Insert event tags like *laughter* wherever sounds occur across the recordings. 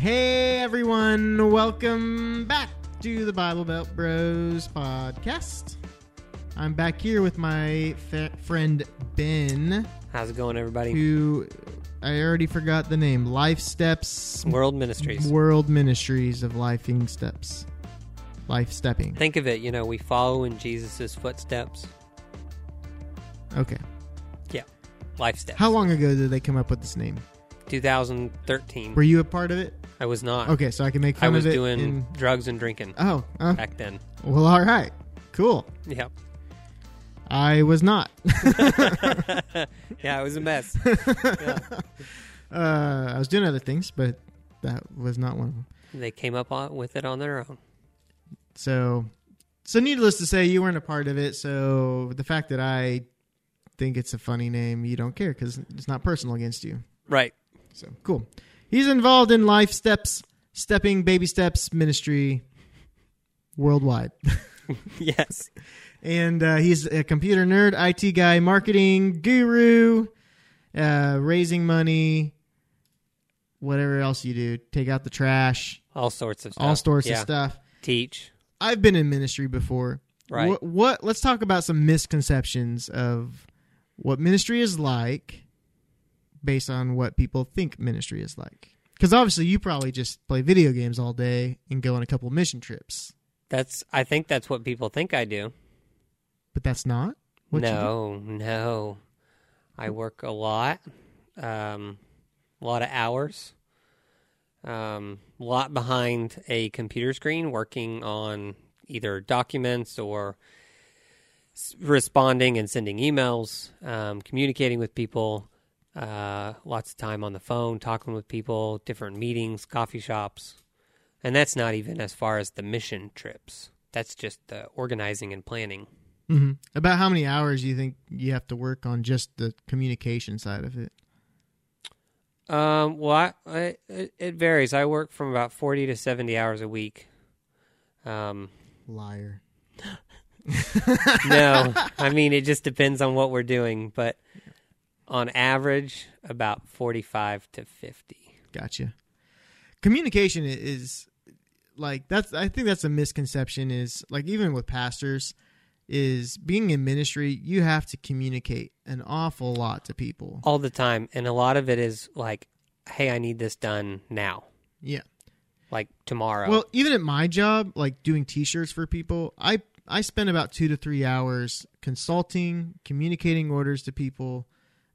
Hey everyone, welcome back to the Bible Belt Bros podcast. I'm back here with my fa- friend Ben, How's it going, everybody? who I already forgot the name. Life Steps World Ministries. World Ministries of Lifing Steps. Life Stepping. Think of it, you know, we follow in Jesus' footsteps. Okay. Yeah. Life steps. How long ago did they come up with this name? 2013. Were you a part of it? I was not. Okay, so I can make fun I was of it. doing in- drugs and drinking Oh, uh, back then. well, all right, cool. Yep. I was not. *laughs* *laughs* yeah, it was a mess. Yeah. *laughs* Uh, I was doing other things, but that was not one of them. They came up on, with it on their own. So, so needless to say, you weren't a part of it. So the fact that I think it's a funny name, you don't care because it's not personal against you. Right. So cool. He's involved in Life Steps, Stepping Baby Steps Ministry worldwide. *laughs* yes. *laughs* and uh, he's a computer nerd, IT guy, marketing guru, uh, raising money, whatever else you do, take out the trash, All sorts of stuff. all sorts yeah. of stuff. Teach. I've been in ministry before. Right. What, what? Let's talk about some misconceptions of what ministry is like, based on what people think ministry is like. Because obviously, you probably just play video games all day and go on a couple mission trips, That's. I think that's what people think I do. but that's not. What you do. no, no. I work a lot. Um, a lot of hours. Um, a lot behind a computer screen, working on either documents or responding and sending emails, um, communicating with people. Uh, lots of time on the phone, talking with people, different meetings, coffee shops, and that's not even as far as the mission trips. That's just the organizing and planning. Mm-hmm. About how many hours do you think you have to work on just the communication side of it? Um, well, I, I, it, it varies. I work from about 40 to 70 hours a week. Um, Liar. *laughs* no, I mean, it just depends on what we're doing, but *laughs* on average, about 45 to 50. Gotcha. Communication is like that's. I think that's a misconception. Is like even with pastors, is being in ministry, you have to communicate an awful lot to people. All the time. And a lot of it is like, hey, I need this done now, Yeah. like tomorrow. Well, even at my job, like doing T-shirts for people, I I spend about two to three hours consulting, communicating orders to people,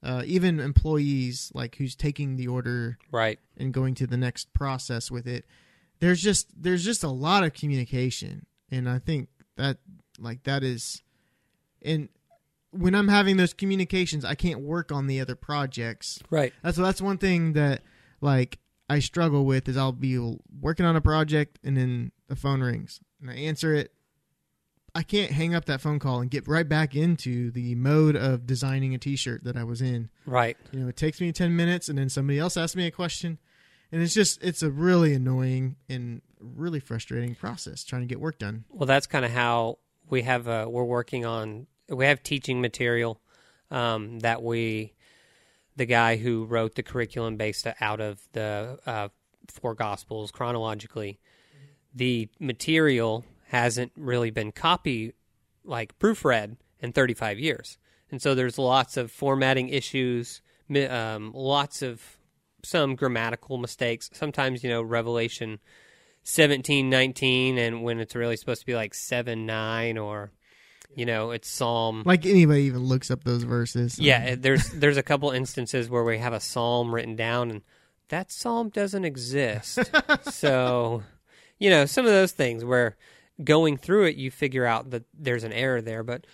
uh, even employees like who's taking the order right. and going to the next process with it. There's just there's just a lot of communication, and I think that like that is, and when I'm having those communications, I can't work on the other projects Right. that's that's one thing that like I struggle with is I'll be working on a project and then the phone rings and I answer it. I can't hang up that phone call and get right back into the mode of designing a T-shirt that I was in. Right. You know, it takes me ten minutes and then somebody else asks me a question, and it's just it's a really annoying and really frustrating process trying to get work done. Well, that's kind of how we have. Uh, we're working on. We have teaching material um, that we, the guy who wrote the curriculum based out of the uh, four Gospels chronologically, the material hasn't really been copy like proofread in 35 years, and so there's lots of formatting issues, um, lots of some grammatical mistakes. Sometimes you know Revelation 17 19 and when it's really supposed to be like 7 9 or you know it's psalm Like anybody even looks up those verses. yeah there's there's a couple instances where we have a psalm written down and that psalm doesn't exist *laughs* so you know some of those things where going through it you figure out that there's an error there but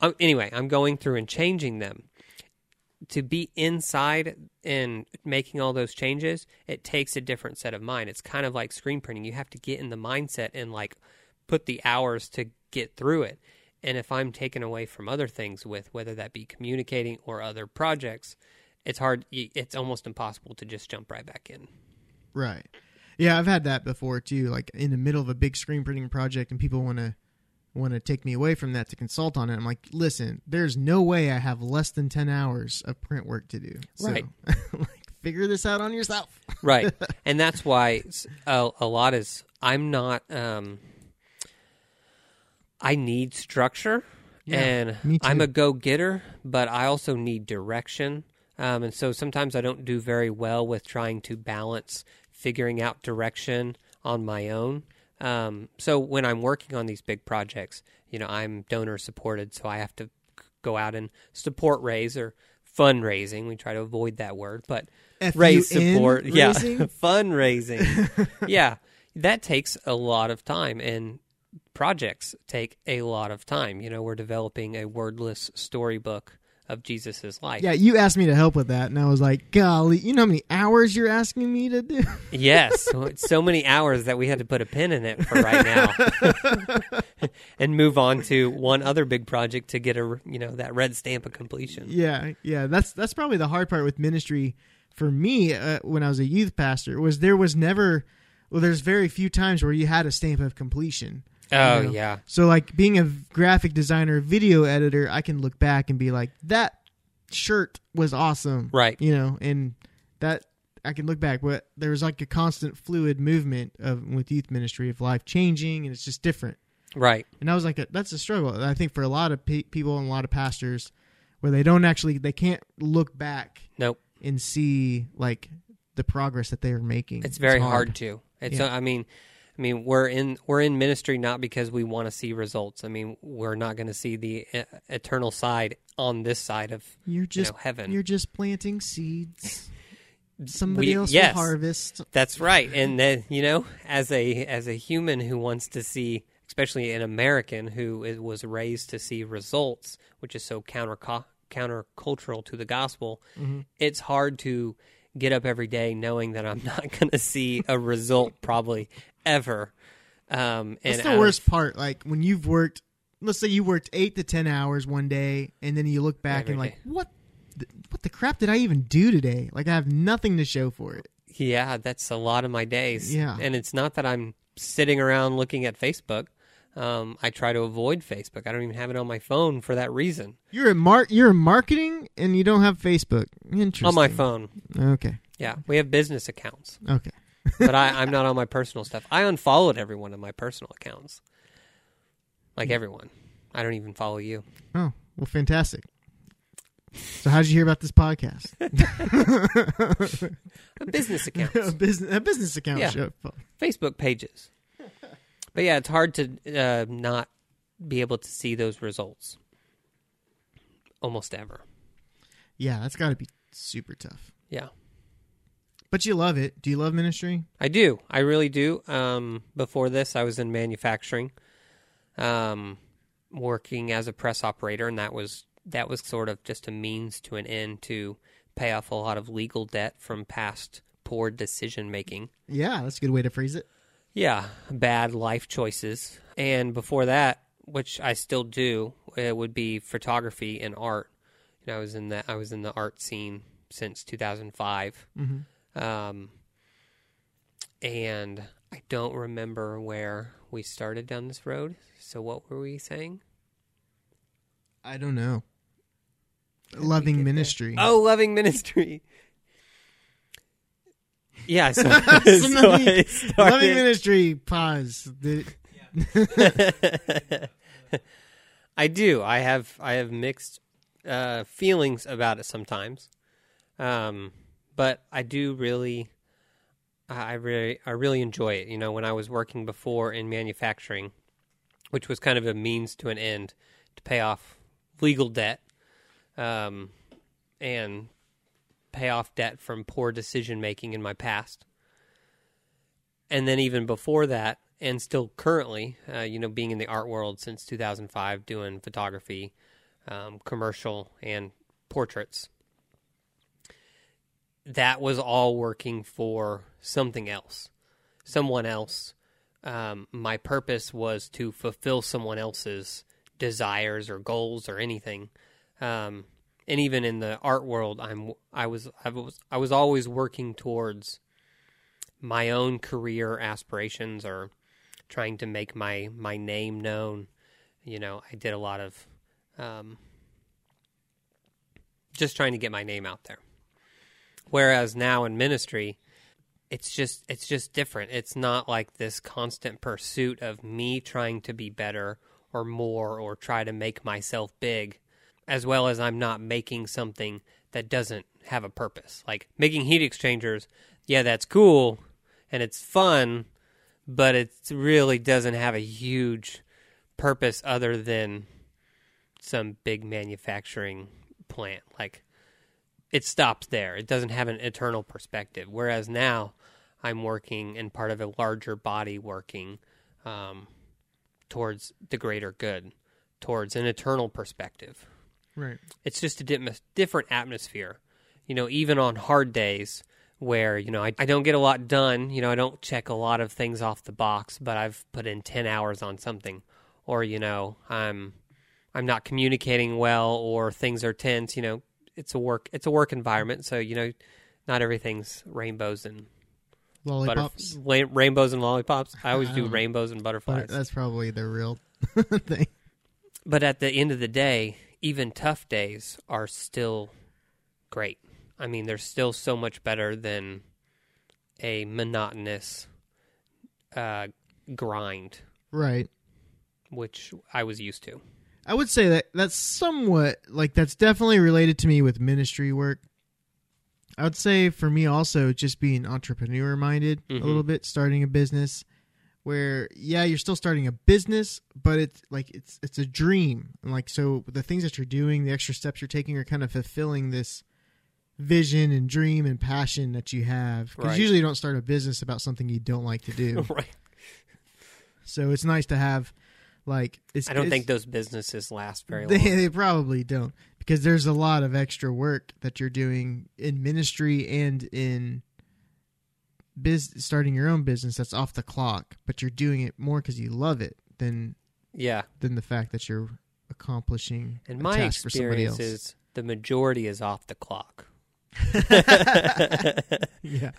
um, anyway i'm going through and changing them to be inside and making all those changes, it takes a different set of mind. It's kind of like screen printing. You have to get in the mindset and like put the hours to get through it. And if I'm taken away from other things with whether that be communicating or other projects, it's hard it's almost impossible to just jump right back in. Right. Yeah, I've had that before too. Like in the middle of a big screen printing project, and people want to want to take me away from that to consult on it. I'm like, listen, there's no way I have less than ten hours of print work to do. So, Right. *laughs* like figure this out on yourself. *laughs* right and that's why a lot is i'm not um i need structure Yeah, and i'm a go-getter but i also need direction um, and so sometimes i don't do very well with trying to balance figuring out direction on my own um, so when i'm working on these big projects you know i'm donor supported so i have to go out and support raise or fundraising we try to avoid that word but raise F-U-N support. Yeah, *laughs* fundraising. *laughs* yeah, that takes a lot of time, and projects take a lot of time. You know, we're developing a wordless storybook of Jesus's life. Yeah, you asked me to help with that, and I was like, "Golly, you know how many hours you're asking me to do?" *laughs* Yes, so, so many hours that we had to put a pin in it for right now, *laughs* and move on to one other big project to get a you know that red stamp of completion. yeah, yeah. That's that's probably the hard part with ministry for me uh, when I was a youth pastor. Was there was never, well, there's very few times where you had a stamp of completion. Oh You know? yeah, So like being a graphic designer, video editor, I can look back and be like, that shirt was awesome. Right. You know, and that I can look back, but there was like a constant fluid movement of with youth ministry of life changing and it's just different. right. And I was like, that's a struggle. I think for a lot of pe- people and a lot of pastors where they don't actually, they can't look back Nope. and see like the progress that they are making. It's very hard. to. It's. Yeah. Uh, I mean, I mean, we're in we're in ministry not because we want to see results. I mean, we're not going to see the e- eternal side on this side of You're you just, know, heaven. you're just planting seeds. *laughs* Somebody We- else yes. will harvest. That's right. And then you know, as a as a human who wants to see, especially an American who is, was raised to see results, which is so counter countercultural to the gospel, Mm-hmm. it's hard to get up every day knowing that I'm *laughs* not going to see a result probably ever. Um, and That's the of- worst part. Like when you've worked, let's say you worked eight to ten hours one day, and then you look back and like, day. what, the, what the crap did I even do today? Like I have nothing to show for it. Yeah, that's a lot of my days. Yeah. And it's not that I'm sitting around looking at Facebook. Um, I try to avoid Facebook. I don't even have it on my phone for that reason. You're a mar- you're in marketing, and you don't have Facebook. Interesting. On my phone. Okay. Yeah. We have business accounts, Okay. *laughs* but I, I'm not on my personal stuff. I unfollowed everyone on my personal accounts. Like everyone. I don't even follow you. Oh well, fantastic. So how did you hear about this podcast? *laughs* A business *laughs* account. a business a business account Yeah. show. Facebook pages. But yeah, it's hard to uh, not be able to see those results almost ever. Yeah, that's got to be super tough. Yeah. But you love it. Do you love ministry? I do. I really do. Um, before this, I was in manufacturing, um, working as a press operator, and that was that was sort of just a means to an end to pay off a lot of legal debt from past poor decision making. Yeah, that's a good way to phrase it. Yeah, bad life choices. And before that, which I still do, it would be photography and art. You know, I was in the I was in the art scene since 2005. Mm-hmm. Um, and I don't remember where we started down this road. So what were we saying? I don't know. How did we Loving get there? ministry. Oh, loving ministry. Yeah, so, so I started. *laughs* Loving ministry. Pause. The- *laughs* I do. I have I have mixed uh, feelings about it sometimes, um, but I do really, I I really I really enjoy it. You know, when I was working before in manufacturing, which was kind of a means to an end to pay off legal debt, um, and pay off debt from poor decision making in my past and then even before that, and still currently, uh, you know, being in the art world since 2005, doing photography, um, commercial, and portraits. That was all working for something else, someone else. Um, my purpose was to fulfill someone else's desires or goals or anything. Um, and even in the art world, I'm I was I was I was always working towards my own career aspirations or trying to make my my name known. You know, I did a lot of um, just trying to get my name out there. Whereas now in ministry, it's just it's just different. It's not like this constant pursuit of me trying to be better or more or try to make myself big, as well as I'm not making something that doesn't have a purpose. Like making heat exchangers, yeah, that's cool and it's fun, but it really doesn't have a huge purpose other than some big manufacturing plant. Like it stops there. It doesn't have an eternal perspective. Whereas now I'm working and part of a larger body working um, towards the greater good, towards an eternal perspective. Right. It's just a di- different atmosphere. You know, even on hard days where, you know, I, I don't get a lot done, you know, I don't check a lot of things off the box, but I've put in 10 hours on something. Or, you know, I'm I'm not communicating well or things are tense, you know, it's a work it's a work environment, so you know, not everything's rainbows and Lollipops. butterf- rainbows and lollipops. I always I do *laughs* rainbows and butterflies. But that's probably the real *laughs* thing. But at the end of the day, even tough days are still great. I mean, they're still so much better than a monotonous uh, grind, Right. which I was used to. I would say that that's somewhat like that's definitely related to me with ministry work. I would say for me also just being entrepreneur minded Mhm. a little bit, starting a business where yeah, you're still starting a business, but it's like it's it's a dream. And like so the things that you're doing, the extra steps you're taking are kind of fulfilling this vision and dream and passion that you have. Cuz Right. usually you don't start a business about something you don't like to do. *laughs* right. so it's nice to have like it's I don't think those businesses last very *laughs* they, long. they probably don't because there's a lot of extra work that you're doing in ministry and in biz starting your own business that's off the clock but you're doing it more because you love it than Yeah. than the fact that you're accomplishing And my experience is the majority is off the clock. *laughs* *laughs* yeah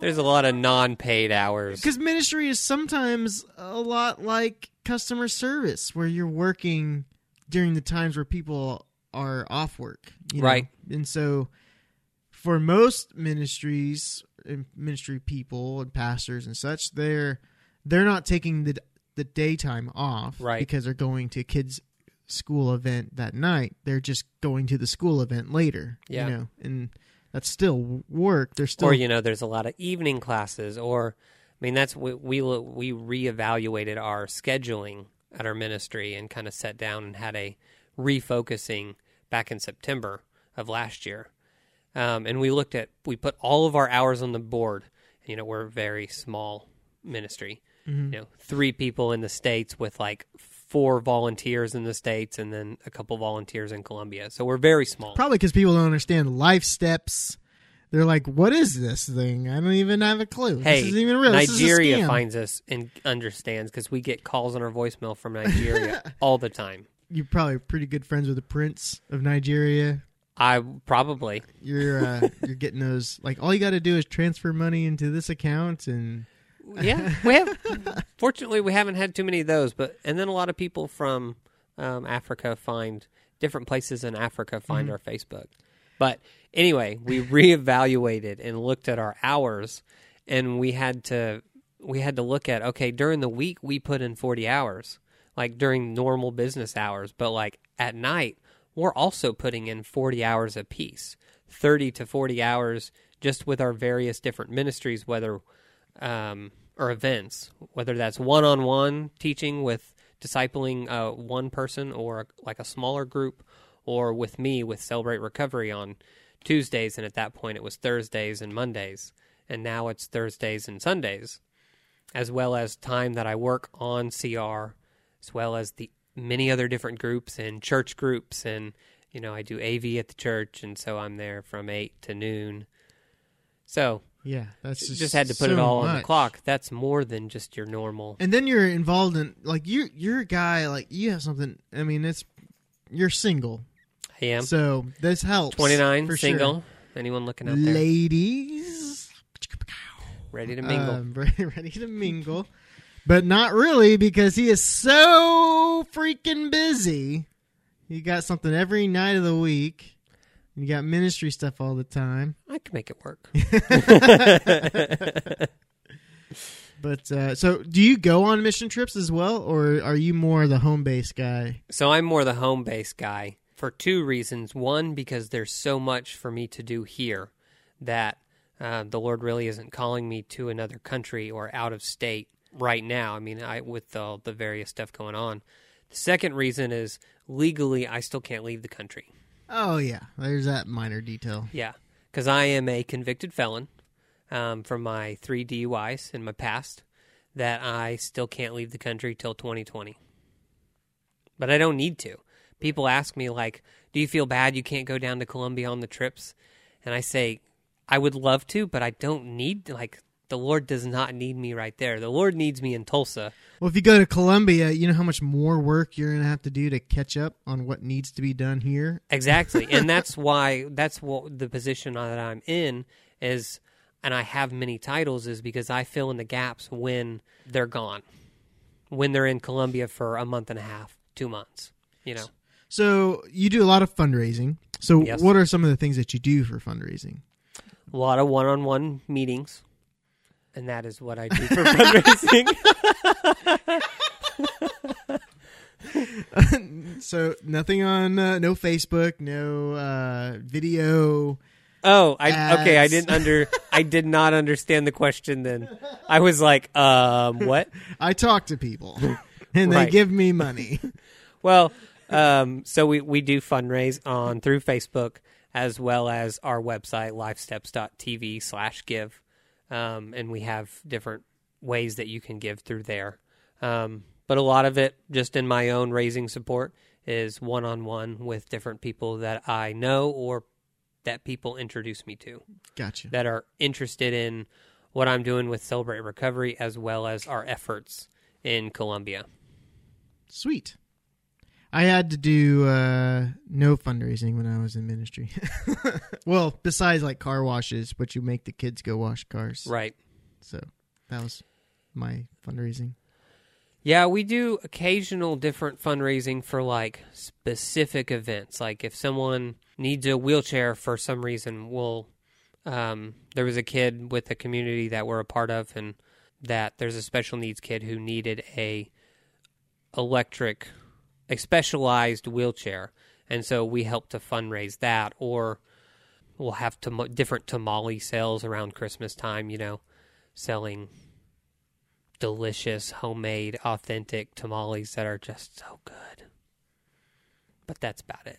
There's a lot of non-paid hours. because ministry is sometimes a lot like customer service where you're working during the times where people are off work you know? Right. and so for most ministries ministry people and pastors and such they're they're not taking the the daytime off Right. because they're going to kids school event that night they're just going to the school event later Yeah. you know and that's still work they're still or you know there's a lot of evening classes or i mean that's we we, we reevaluated our scheduling at our ministry and kind of sat down and had a refocusing back in september of last year um, and we looked at we put all of our hours on the board you know we're a very small ministry Mhm. you know three people in the states with like four volunteers in the states and then a couple volunteers in colombia so we're very small Probably because people don't understand life steps. They're like, "What is this thing? I don't even have a clue. Hey, this isn't even real. Nigeria finds us and understands because we get calls on our voicemail from Nigeria *laughs* all the time. You're probably pretty good friends with the prince of Nigeria. I probably You're uh, *laughs* you're getting those. Like, all you got to do is transfer money into this account, and yeah we have. *laughs* Fortunately, we haven't had too many of those, but and then a lot of people from um, Africa find different places in Africa find Mm-hmm. our Facebook. But anyway, we *laughs* reevaluated and looked at our hours, and we had to we had to look at okay during the week we put in forty hours, like during normal business hours, but like at night we're also putting in forty hours a piece, thirty to forty hours just with our various different ministries, whether um, or events, whether that's one on one teaching with discipling uh, one person or like a smaller group, or with me with Celebrate Recovery on Tuesdays. And at that point, it was Thursdays and Mondays. And now it's Thursdays and Sundays, as well as time that I work on CR, as well as the many other different groups and church groups. And, you know, I do AV at the church. And so I'm there from 8 to noon. So yeah, that's just, just, had to put it so all on the clock. That's more than just your normal. And then you're involved in like you you're a guy like you have something. I mean, it's you're single, I am so this helps. 29, for single. sure. Anyone looking out there? ladies. Ready to mingle. Um, *laughs* ready to mingle, but not really because he is so freaking busy. He got something every night of the week. You got ministry stuff all the time. I can make it work. *laughs* But uh, so, do you go on mission trips as well, or are you more the home base guy? So I'm more the home base guy for two reasons. One, because there's so much for me to do here that uh, the Lord really isn't calling me to another country or out of state right now. I mean, I with all the various stuff going on. The second reason is legally, I still can't leave the country. Oh yeah, there's that minor detail. Yeah, because I am a convicted felon um, from my three DUIs in my past that I still can't leave the country till 2020. But I don't need to. People ask me like, "Do you feel bad you can't go down to Colombia on the trips?" And I say, "I would love to, but I don't need like the Lord does not need me right there. The Lord needs me in Tulsa." Well, if you go to Colombia, you know how much more work you're going to have to do to catch up on what needs to be done here. Exactly. and *laughs* that's why that's what the position that I'm in is and I have many titles is because I fill in the gaps when they're gone. When they're in Colombia for a month and a half, 2 months, you know. So you do a lot of fundraising. So Yes. what are some of the things that you do for fundraising? A lot of one-on-one meetings. And that is what I do for *laughs* fundraising. *laughs* so nothing on uh, no Facebook, no uh, video. Oh, I okay. I didn't under. I did not understand the question. Then I was like, um, what? *laughs* I talk to people, and they give me money. Well, um, so we we do fundraise on through Facebook as well as our website lifesteps.tv slash give, um, and we have different ways that you can give through there. Um, but a lot of it, just in my own raising support, is one on one with different people that I know or that people introduce me to. Gotcha. that are interested in what I'm doing with Celebrate Recovery as well as our efforts in Colombia. Sweet. I had to do uh, no fundraising when I was in ministry. *laughs* well, besides like car washes, but you make the kids go wash cars. Right. So that was my fundraising. Yeah, we do occasional different fundraising for like specific events. Like if someone needs a wheelchair for some reason, we'll. Um, there was a kid with a community that we're a part of, and that there's a special needs kid who needed a electric, a specialized wheelchair, and so we help to fundraise that. Or we'll have tam- different tamale sales around Christmas time. You know, selling delicious, homemade, authentic tamales that are just so good. But that's about it.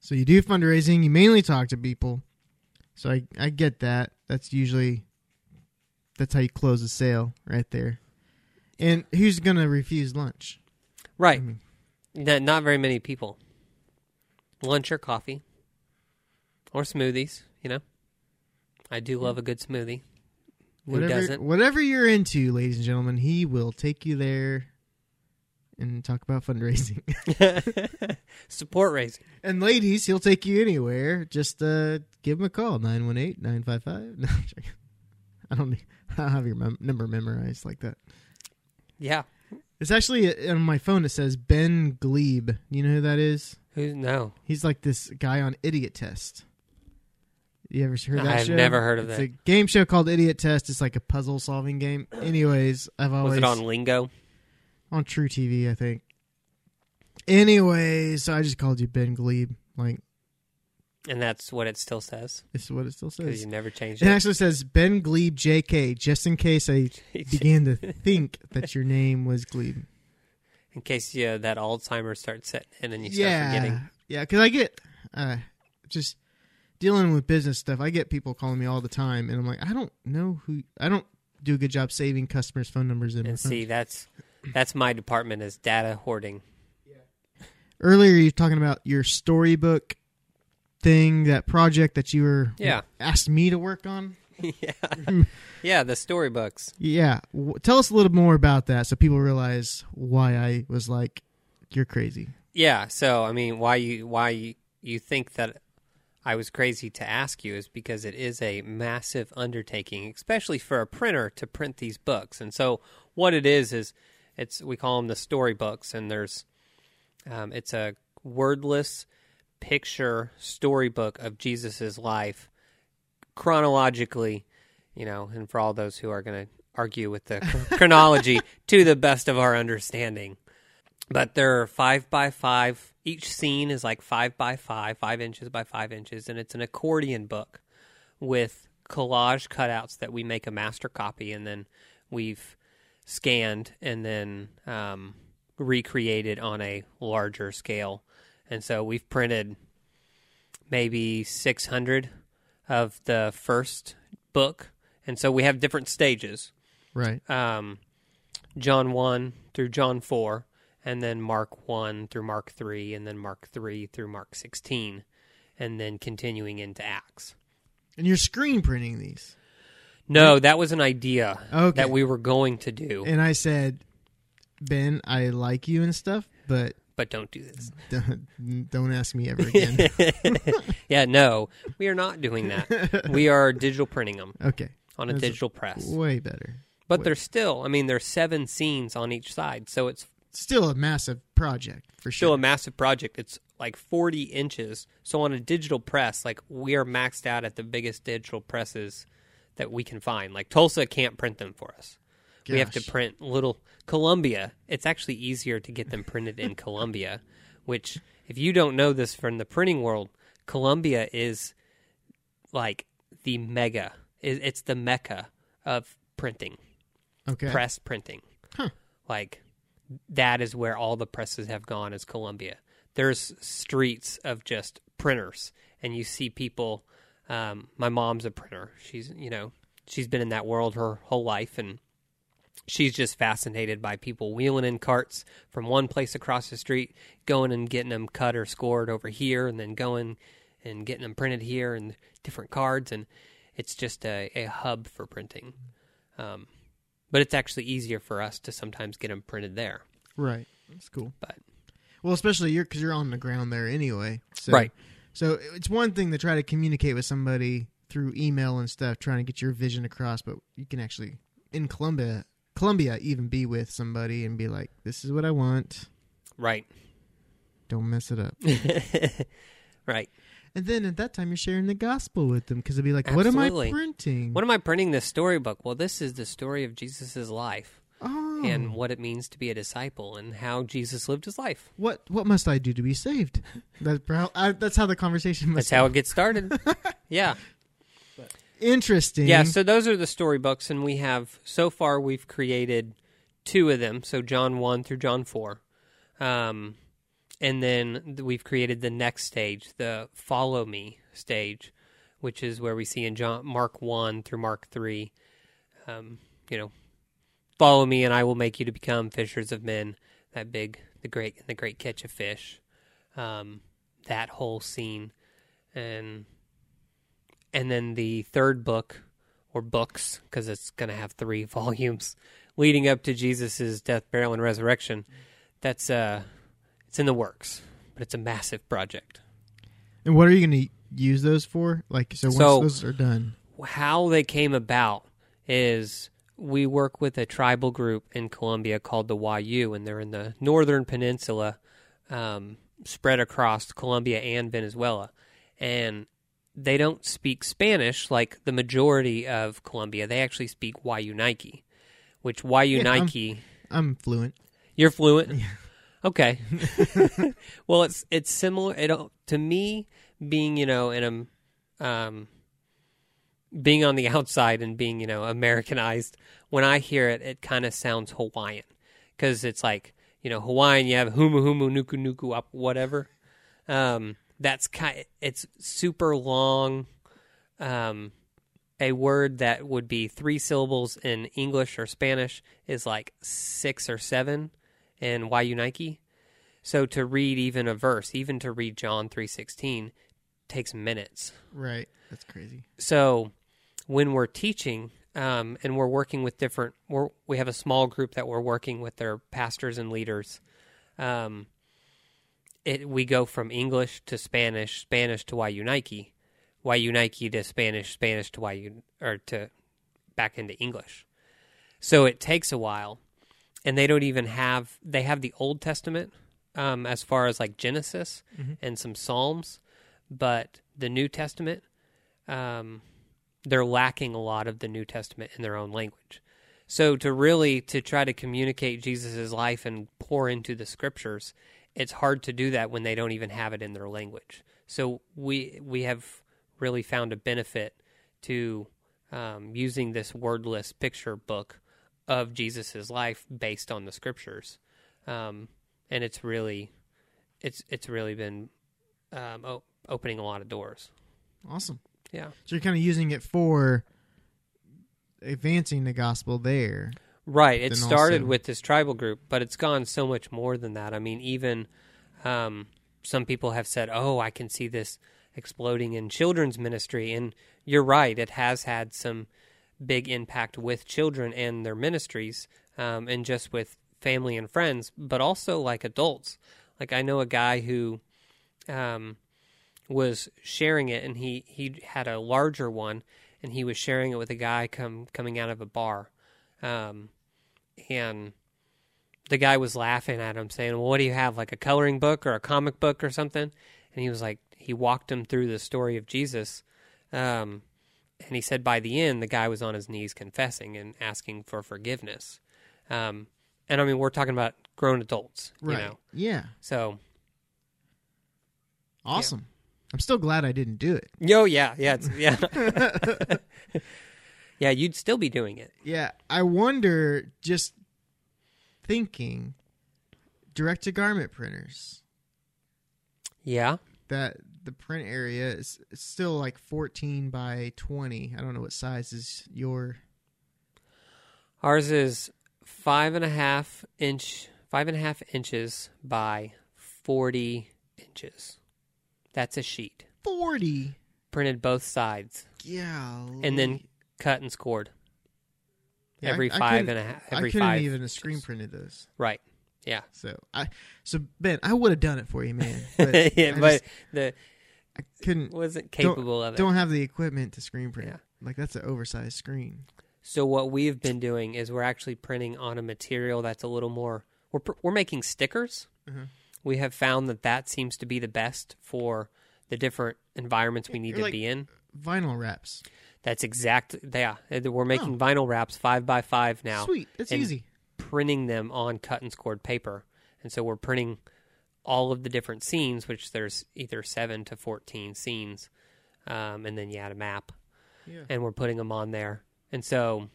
So you do fundraising. You mainly talk to people. So I I get that. That's usually that's how you close a sale right there. And who's gonna refuse lunch? Right. I mean, Not, not very many people. Lunch or coffee. Or smoothies, you know. I do love a good smoothie. Who whatever doesn't? whatever you're into, ladies and gentlemen, he will take you there and talk about fundraising. *laughs* *laughs* Support raising. and ladies, he'll take you anywhere. Just uh, give him a call 918-955. *laughs* No, I'm joking. I don't need- I don't have your mem- number memorized like that. Yeah. It's actually uh, on my phone. It says Ben Gleib. You know who that is? Who no. He's like this guy on Idiot Test. You ever heard that I've show? never heard of it's that. It's a game show called Idiot Test. It's like a puzzle solving game. Anyways, I've always Was it on Lingo? on truTV, I think. Anyways, so I just called you Ben Gleib. Like And that's what it still says. this is what it still Because says. you never changed It it. actually says Ben Gleib JK, just in case I *laughs* began to think that your name was Gleib. In case yeah, that Alzheimer's starts setting in and you start yeah, forgetting. yeah. Because I get uh, just dealing with business stuff. I get people calling me all the time, and I'm like, I don't know who. I don't do a good job saving customers' phone numbers in And see, that's that's my department is data hoarding. Yeah. Earlier, you were talking about your storybook thing, that project that you were Yeah. asked me to work on. *laughs* yeah, yeah, the storybooks. Yeah, w- tell us a little more about that so people realize why I was like, "You're crazy." Yeah, so I mean, why you why you, you think that I was crazy to ask you is because it is a massive undertaking, especially for a printer to print these books. And so, what it is is it's we call them the storybooks, and there's um, it's a wordless picture storybook of Jesus's life chronologically, you know, and for all those who are going to argue with the *laughs* chronology to the best of our understanding. But they're five by five. Each scene is like five by five, five inches by five inches, and it's an accordion book with collage cutouts that we make a master copy, and then we've scanned and then um, recreated on a larger scale. And so we've printed maybe 600 of the first book. And so we have different stages Right. um, John 1 through John 4, and then Mark 1 through Mark 3, and then Mark 3 through Mark 16, and then continuing into Acts. And you're screen printing these. No, that was an idea Okay. that we were going to do, And I said, Ben, I like you and stuff, but but don't do this. *laughs* don't, don't ask me ever again. *laughs* yeah, no, we are not doing that. We *laughs* are digital printing them okay. on a That's digital press. Way better. But there's still, I mean, there's seven scenes on each side, so it's Still a massive project for sure. still a massive project. It's like 40 inches. So on a digital press, like we are maxed out at the biggest digital presses that we can find. Like Tulsa can't print them for us. We have to Gosh. print little Colombia. It's actually easier to get them printed in *laughs* Colombia, which if you don't know this from the printing world, Colombia is like the mega. It- It's the mecca of printing okay. press printing. Huh. Like that is where all the presses have gone is Colombia. There's streets of just printers and you see people um, my mom's a printer. She's you know, she's been in that world her whole life and she's just fascinated by people wheeling in carts from one place across the street, going and getting them cut or scored over here and then going and getting them printed here and different cards and it's just a, a hub for printing. Um, but it's actually easier for us to sometimes get them printed there. Right. That's cool. But Well, especially you're because you're on the ground there anyway. So, Right. So it's one thing to try to communicate with somebody through email and stuff, trying to get your vision across, but you can actually in Colombia, Colombia, even be with somebody and be like, "This is what I want. right, Don't mess it up." *laughs* right. and then at that time, you're sharing the gospel with them because they'll be like, "What am I printing?" What am I printing this storybook? Well, this is the story of Jesus' life oh, and what it means to be a disciple and how Jesus lived his life. what what must I do to be saved? That's how, I, that's how the conversation must. That's how it gets started. *laughs* yeah. Interesting. Yeah, so those are the storybooks, and we have so far we've created two of them. So John one through John four, um, and then we've created the next stage, the Follow Me stage, which is where we see in John Mark one through Mark three, um, you know, follow me, and I will make you to become fishers of men. That big, the great, the great catch of fish, um, that whole scene, and and then the third book or books because it's going to have three *laughs* volumes leading up to Jesus' death, burial, and resurrection. That's uh, it's in the works, but it's a massive project. And what are you going to use those for? Like, so once So- those are done, How they came about is we work with a tribal group in Colombia called the Wayuu, and they're in the northern peninsula, um, spread across Colombia and Venezuela, and they don't speak Spanish like the majority of Colombia. They actually speak Wayuunaiki, which Wayuunaiki. I'm fluent. You're fluent. Okay. *laughs* *laughs* well, it's it's similar. It to me being you know in a um being on the outside and being you know Americanized. When I hear it, it kind of sounds Hawaiian because it's like you know Hawaiian. You have humu humu nuku nuku up whatever. Um, that's kind. It's super long. Um, a word that would be three syllables in English or Spanish is like six or seven in Wayuunaiki. So to read even a verse, even to read John three sixteen, takes minutes. Right. That's crazy. So when we're teaching um, and we're working with different, we're, we have a small group that we're working with their pastors and leaders. Um, it we go from English to Spanish, Spanish to Wayuunaiki, Wayuunaiki to Spanish, Spanish to Wayuu or to back into English. So it takes a while, and they don't even have they have the Old Testament um, as far as like Genesis and some Psalms, but the New Testament um, they're lacking a lot of the New Testament in their own language. So to really to try to communicate Jesus' life and pour into the scriptures, it's hard to do that when they don't even have it in their language. So we we have really found a benefit to um, using this wordless picture book of Jesus' life based on the scriptures, um, and it's really it's it's really been um, o- opening a lot of doors. Awesome. Yeah. So you're kind of using it for advancing the gospel there. Right. It started also- with this tribal group, but it's gone so much more than that. I mean, even um, some people have said, "Oh, I can see this exploding in children's ministry," and you're right. It has had some big impact with children and their ministries, um, and just with family and friends, but also like adults. Like I know a guy who um, was sharing it, and he he had a larger one, and he was sharing it with a guy come coming out of a bar, um, and the guy was laughing at him, saying, "Well, what do you have? Like a coloring book or a comic book or something?" And he was like, he walked him through the story of Jesus, um, and he said by the end, the guy was on his knees confessing and asking for forgiveness. Um, and I mean, we're talking about grown adults, you Right. know. Yeah. So, Awesome. I'm still glad I didn't do it. yo, yeah, yeah, it's, yeah, *laughs* *laughs* *laughs* yeah. You'd still be doing it. Yeah. I wonder, just thinking, direct to garment printers, Yeah. that the print area is still like 14 by 20. I don't know what size is your. Ours is five and a half inch, five and a half inches by forty inches. That's a sheet 40. printed both sides Yeah. and then cut and scored Yeah, every I five couldn't- and a half. Every I couldn't five even screen printed those. Right. Yeah. So I, so Ben, I would have done it for you, man. *laughs* But yeah, I but just- the I couldn't. wasn't capable of it. Don't have the equipment to screen print. Yeah. Like that's an oversized screen. So what we've been doing is we're actually printing on a material that's a little more. We're we're making stickers. Mhm. We have found that that seems to be the best for the different environments we need You're to like- be in. Vinyl wraps. That's exact. Yeah, we're making vinyl wraps five by five now, Oh. Sweet. It's easy. printing them on cut and scored paper, and so we're printing all of the different scenes, which there's either seven to fourteen scenes, um, and then you add a map, Yeah. and we're putting them on there, and so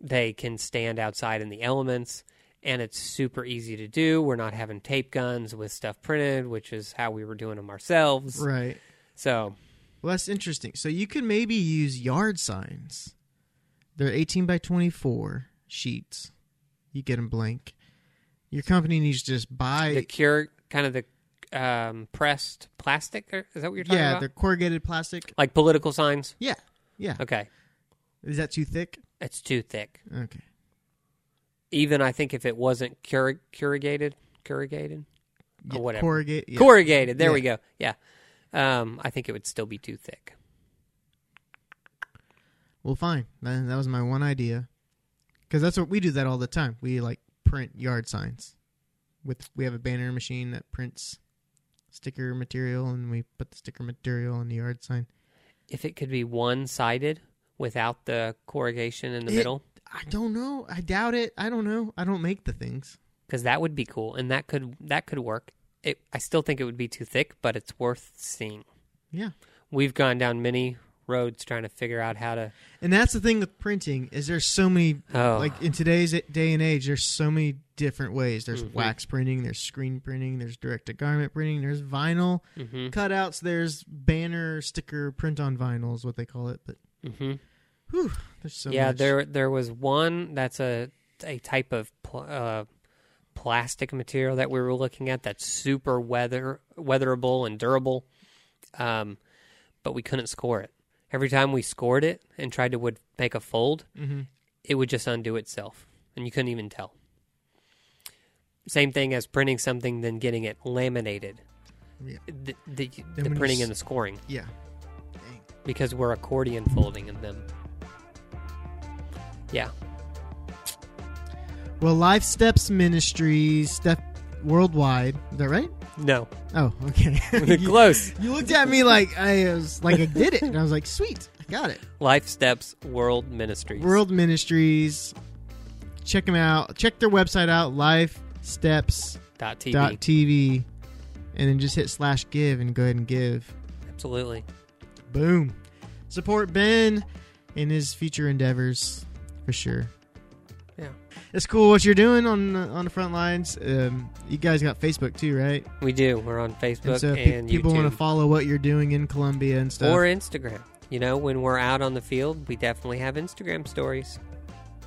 they can stand outside in the elements. And it's super easy to do. We're not having tape guns with stuff printed, which is how we were doing them ourselves. Right. So, Well, that's interesting. So you could maybe use yard signs. They're 18 by 24 sheets. You get them blank. Your company needs to just buy. the cure, kind of the um, pressed plastic, or is that what you're talking yeah, about? they're corrugated plastic. Like political signs? Yeah. Yeah. Okay. Is that too thick? It's too thick. Okay. Even I think if it wasn't cur- corrugated, corrugated, Yeah, or whatever. Corrugate. Yeah. corrugated. There we go. Yeah. Um, I think it would still be too thick. Well, fine. That, was my one idea. Because that's what we do that all the time. We like print yard signs. With we have a banner machine that prints sticker material, and we put the sticker material on the yard sign. If it could be one sided without the corrugation in the It- middle, I don't know. I doubt it. I don't know. I don't make the things. because that would be cool, and that could that could work. It, I still think it would be too thick, but it's worth seeing. Yeah. We've gone down many roads trying to figure out how to. And that's the thing with printing is there's so many Oh, like in today's day and age there's so many different ways. There's Mhm. wax printing, there's screen printing, there's direct to garment printing, there's vinyl hmm cutouts, there's banner sticker print on vinyl is what they call it. But hmm whew, there's so yeah, much. there there was one that's a a type of pl- uh, plastic material that we were looking at that's super weather weatherable and durable, um, but we couldn't score it. Every time we scored it and tried to would make a fold, hmm it would just undo itself, and you couldn't even tell. Same thing as printing something, then getting it laminated. Yeah. The, the, the printing s- and the scoring Yeah. Dang. because we're accordion folding in them. Yeah. Well, Life Steps Ministries, Step Worldwide. Is that right? No. Oh, okay. *laughs* *laughs* you, Close. you looked at me like I was like I did it, and I was like, "Sweet, I Got it. Life Steps World Ministries. World Ministries. Check them out. Check their website out, Life lifesteps.tv. Dot TV. And then just hit slash give and go ahead and give. Absolutely. Boom. Support Ben in his future endeavors for sure. Yeah. It's cool what you're doing on on the front lines. Um, you guys got Facebook too, right? We do. We're on Facebook And so if and people want to follow what you're doing in Colombia and stuff. or Instagram. You know, when we're out on the field, we definitely have Instagram stories.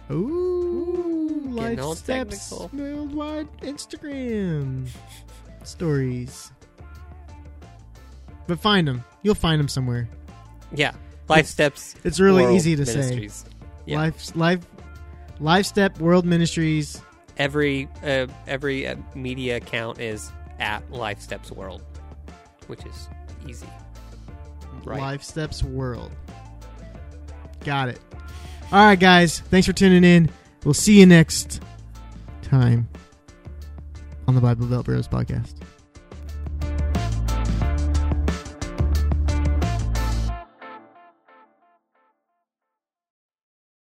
Ooh, getting life all steps technical. worldwide Instagram *laughs* stories. But find them. You'll find them somewhere. Yeah. Life Steps. It's really easy to say. Yeah. Life, life, life step world ministries. Every uh, every uh, media account is at Life Steps World, which is easy. Right. Life Steps World. Got it. All right, guys. Thanks for tuning in. We'll see you next time on the Bible Belt Bros podcast.